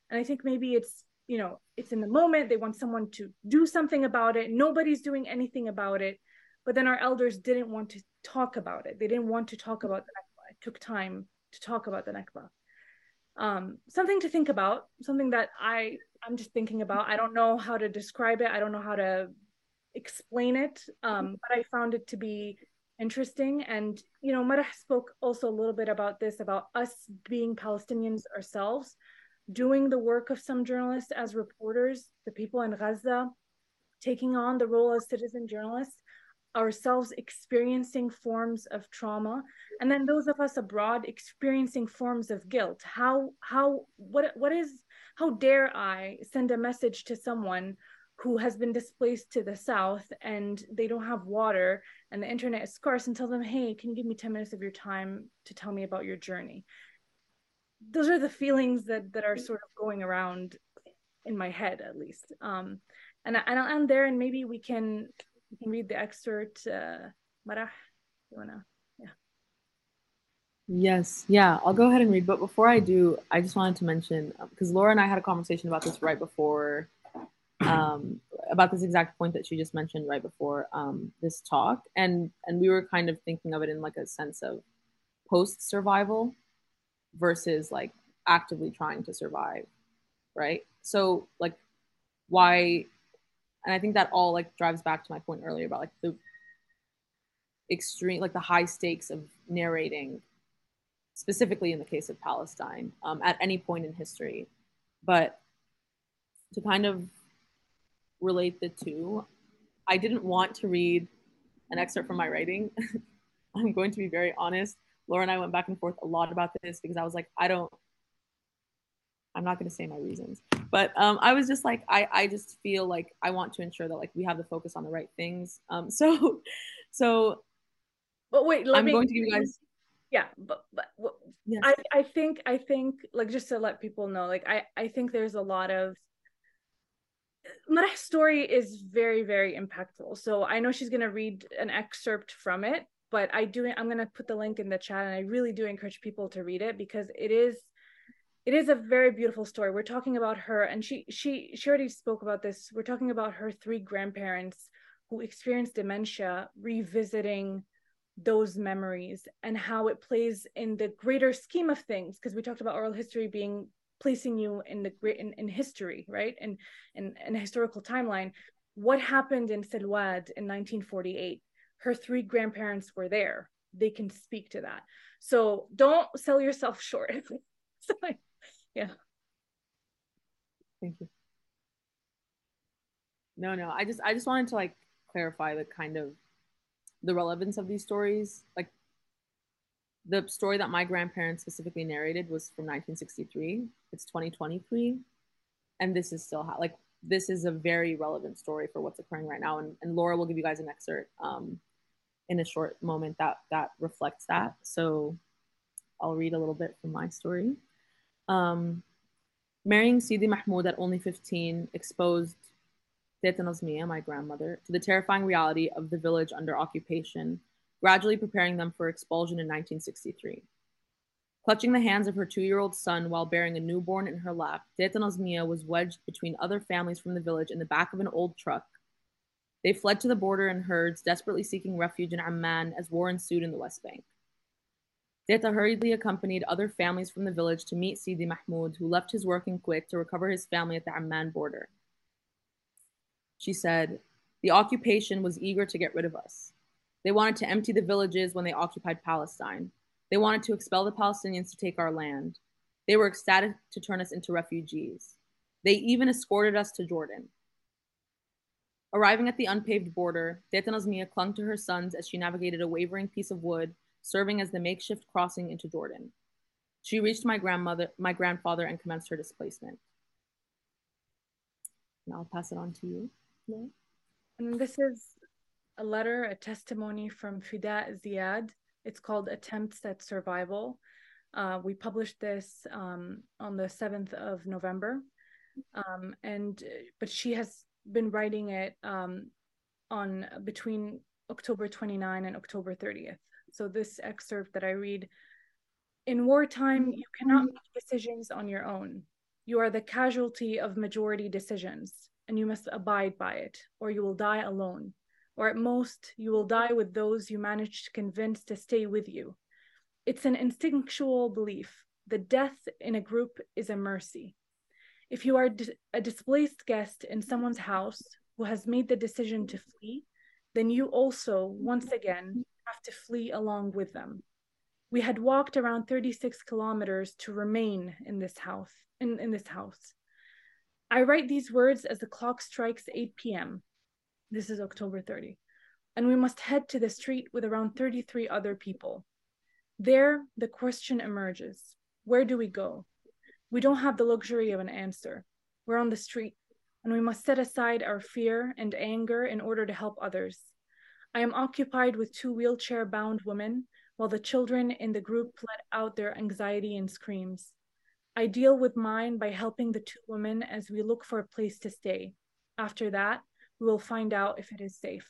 And I think maybe it's, you know, it's in the moment, they want someone to do something about it. Nobody's doing anything about it. But then our elders didn't want to talk about it. They didn't want to talk about the Nakba. It took time to talk about the Nakba um, something to think about, something that I I'm just thinking about. I don't know how to describe it. I don't know how to explain it, um, but I found it to be interesting. And you know, Marah spoke also a little bit about this about us being Palestinians ourselves, doing the work of some journalists as reporters, the people in Gaza, taking on the role as citizen journalists. Ourselves experiencing forms of trauma and then those of us abroad experiencing forms of guilt. How how what what is how dare i send a message to someone who has been displaced to the south and they don't have water and the internet is scarce and tell them hey can you give me 10 minutes of your time to tell me about your journey? Those are the feelings that that are sort of going around in my head at least. Um and, I, and I'll end there and maybe we can you can read the excerpt. Uh, Marah, you wanna? Yeah. Yes, yeah, I'll go ahead and read. But before I do, I just wanted to mention because um, Laura and I had a conversation about this right before, um, about this exact point that she just mentioned right before um, this talk, and and we were kind of thinking of it in like a sense of post survival versus like actively trying to survive, right? So like, why and i think that all like drives back to my point earlier about like the extreme like the high stakes of narrating specifically in the case of palestine um, at any point in history. But to kind of relate the two i didn't want to read an excerpt from my writing. I'm going to be very honest. Laura and i went back and forth a lot about this because i was like i don't I'm not going to say my reasons, but um, I was just like, I, I just feel like I want to ensure that like we have the focus on the right things. Um, so, so, but wait, I'm me, going to give you guys. Yeah, but, but yes. I, I think, I think like just to let people know, like I, I think there's a lot of Marah's story is very, very impactful. So I know she's going to read an excerpt from it, but I do, I'm going to put the link in the chat and I really do encourage people to read it because it is it is a very beautiful story. We're talking about her and she she she already spoke about this. We're talking about her three grandparents who experienced dementia revisiting those memories and how it plays in the greater scheme of things because we talked about oral history being placing you in the great in, in history right? And in, in a historical timeline. What happened in Silwad in 1948 her three grandparents were there. They can speak to that. So don't sell yourself short yeah. Thank you. No no i just i just wanted to like clarify the kind of the relevance of these stories like the story that my grandparents specifically narrated was from 1963 it's 2023 and this is still like this is a very relevant story for what's occurring right now. And, and laura will give you guys an excerpt um, in a short moment that that reflects that. So i'll read a little bit from my story um, marrying Sidi Mahmoud at only 15 exposed Teta Nazmiya, my grandmother, to the terrifying reality of the village under occupation, gradually preparing them for expulsion in 1963. Clutching the hands of her two year old son while bearing a newborn in her lap, Teta Nazmiya was wedged between other families from the village in the back of an old truck. They fled to the border in herds, desperately seeking refuge in Amman as war ensued in the West Bank. Teta hurriedly accompanied other families from the village to meet Sidi Mahmoud, who left his work in Kuwait to recover his family at the Amman border. She said, The occupation was eager to get rid of us. They wanted to empty the villages when they occupied Palestine. They wanted to expel the Palestinians to take our land. They were ecstatic to turn us into refugees. They even escorted us to Jordan. Arriving at the unpaved border, Teta Nazmiya clung to her sons as she navigated a wavering piece of wood serving as the makeshift crossing into Jordan. She reached my grandmother, my grandfather, and commenced her displacement. And I'll pass it on to you. And this is a letter, a testimony from Fida Ziad. It's called Attempts at Survival. Uh, we published this um, on the 7th of November. Um, and but she has been writing it um, on between October 29 and October 30th. So, this excerpt that I read In wartime, you cannot make decisions on your own. You are the casualty of majority decisions, and you must abide by it, or you will die alone. Or at most, you will die with those you managed to convince to stay with you. It's an instinctual belief. The death in a group is a mercy. If you are a displaced guest in someone's house who has made the decision to flee, then you also, once again, have to flee along with them. We had walked around 36 kilometers to remain in this house. In, in this house. I write these words as the clock strikes 8 p.m. This is October 30. and we must head to the street with around 33 other people. There, the question emerges where do we go? We don't have the luxury of an answer. We're on the street, and we must set aside our fear and anger in order to help others. I am occupied with two wheelchair bound women, while the children in the group let out their anxiety and screams. I deal with mine by helping the two women as we look for a place to stay. After that, we will find out if it is safe.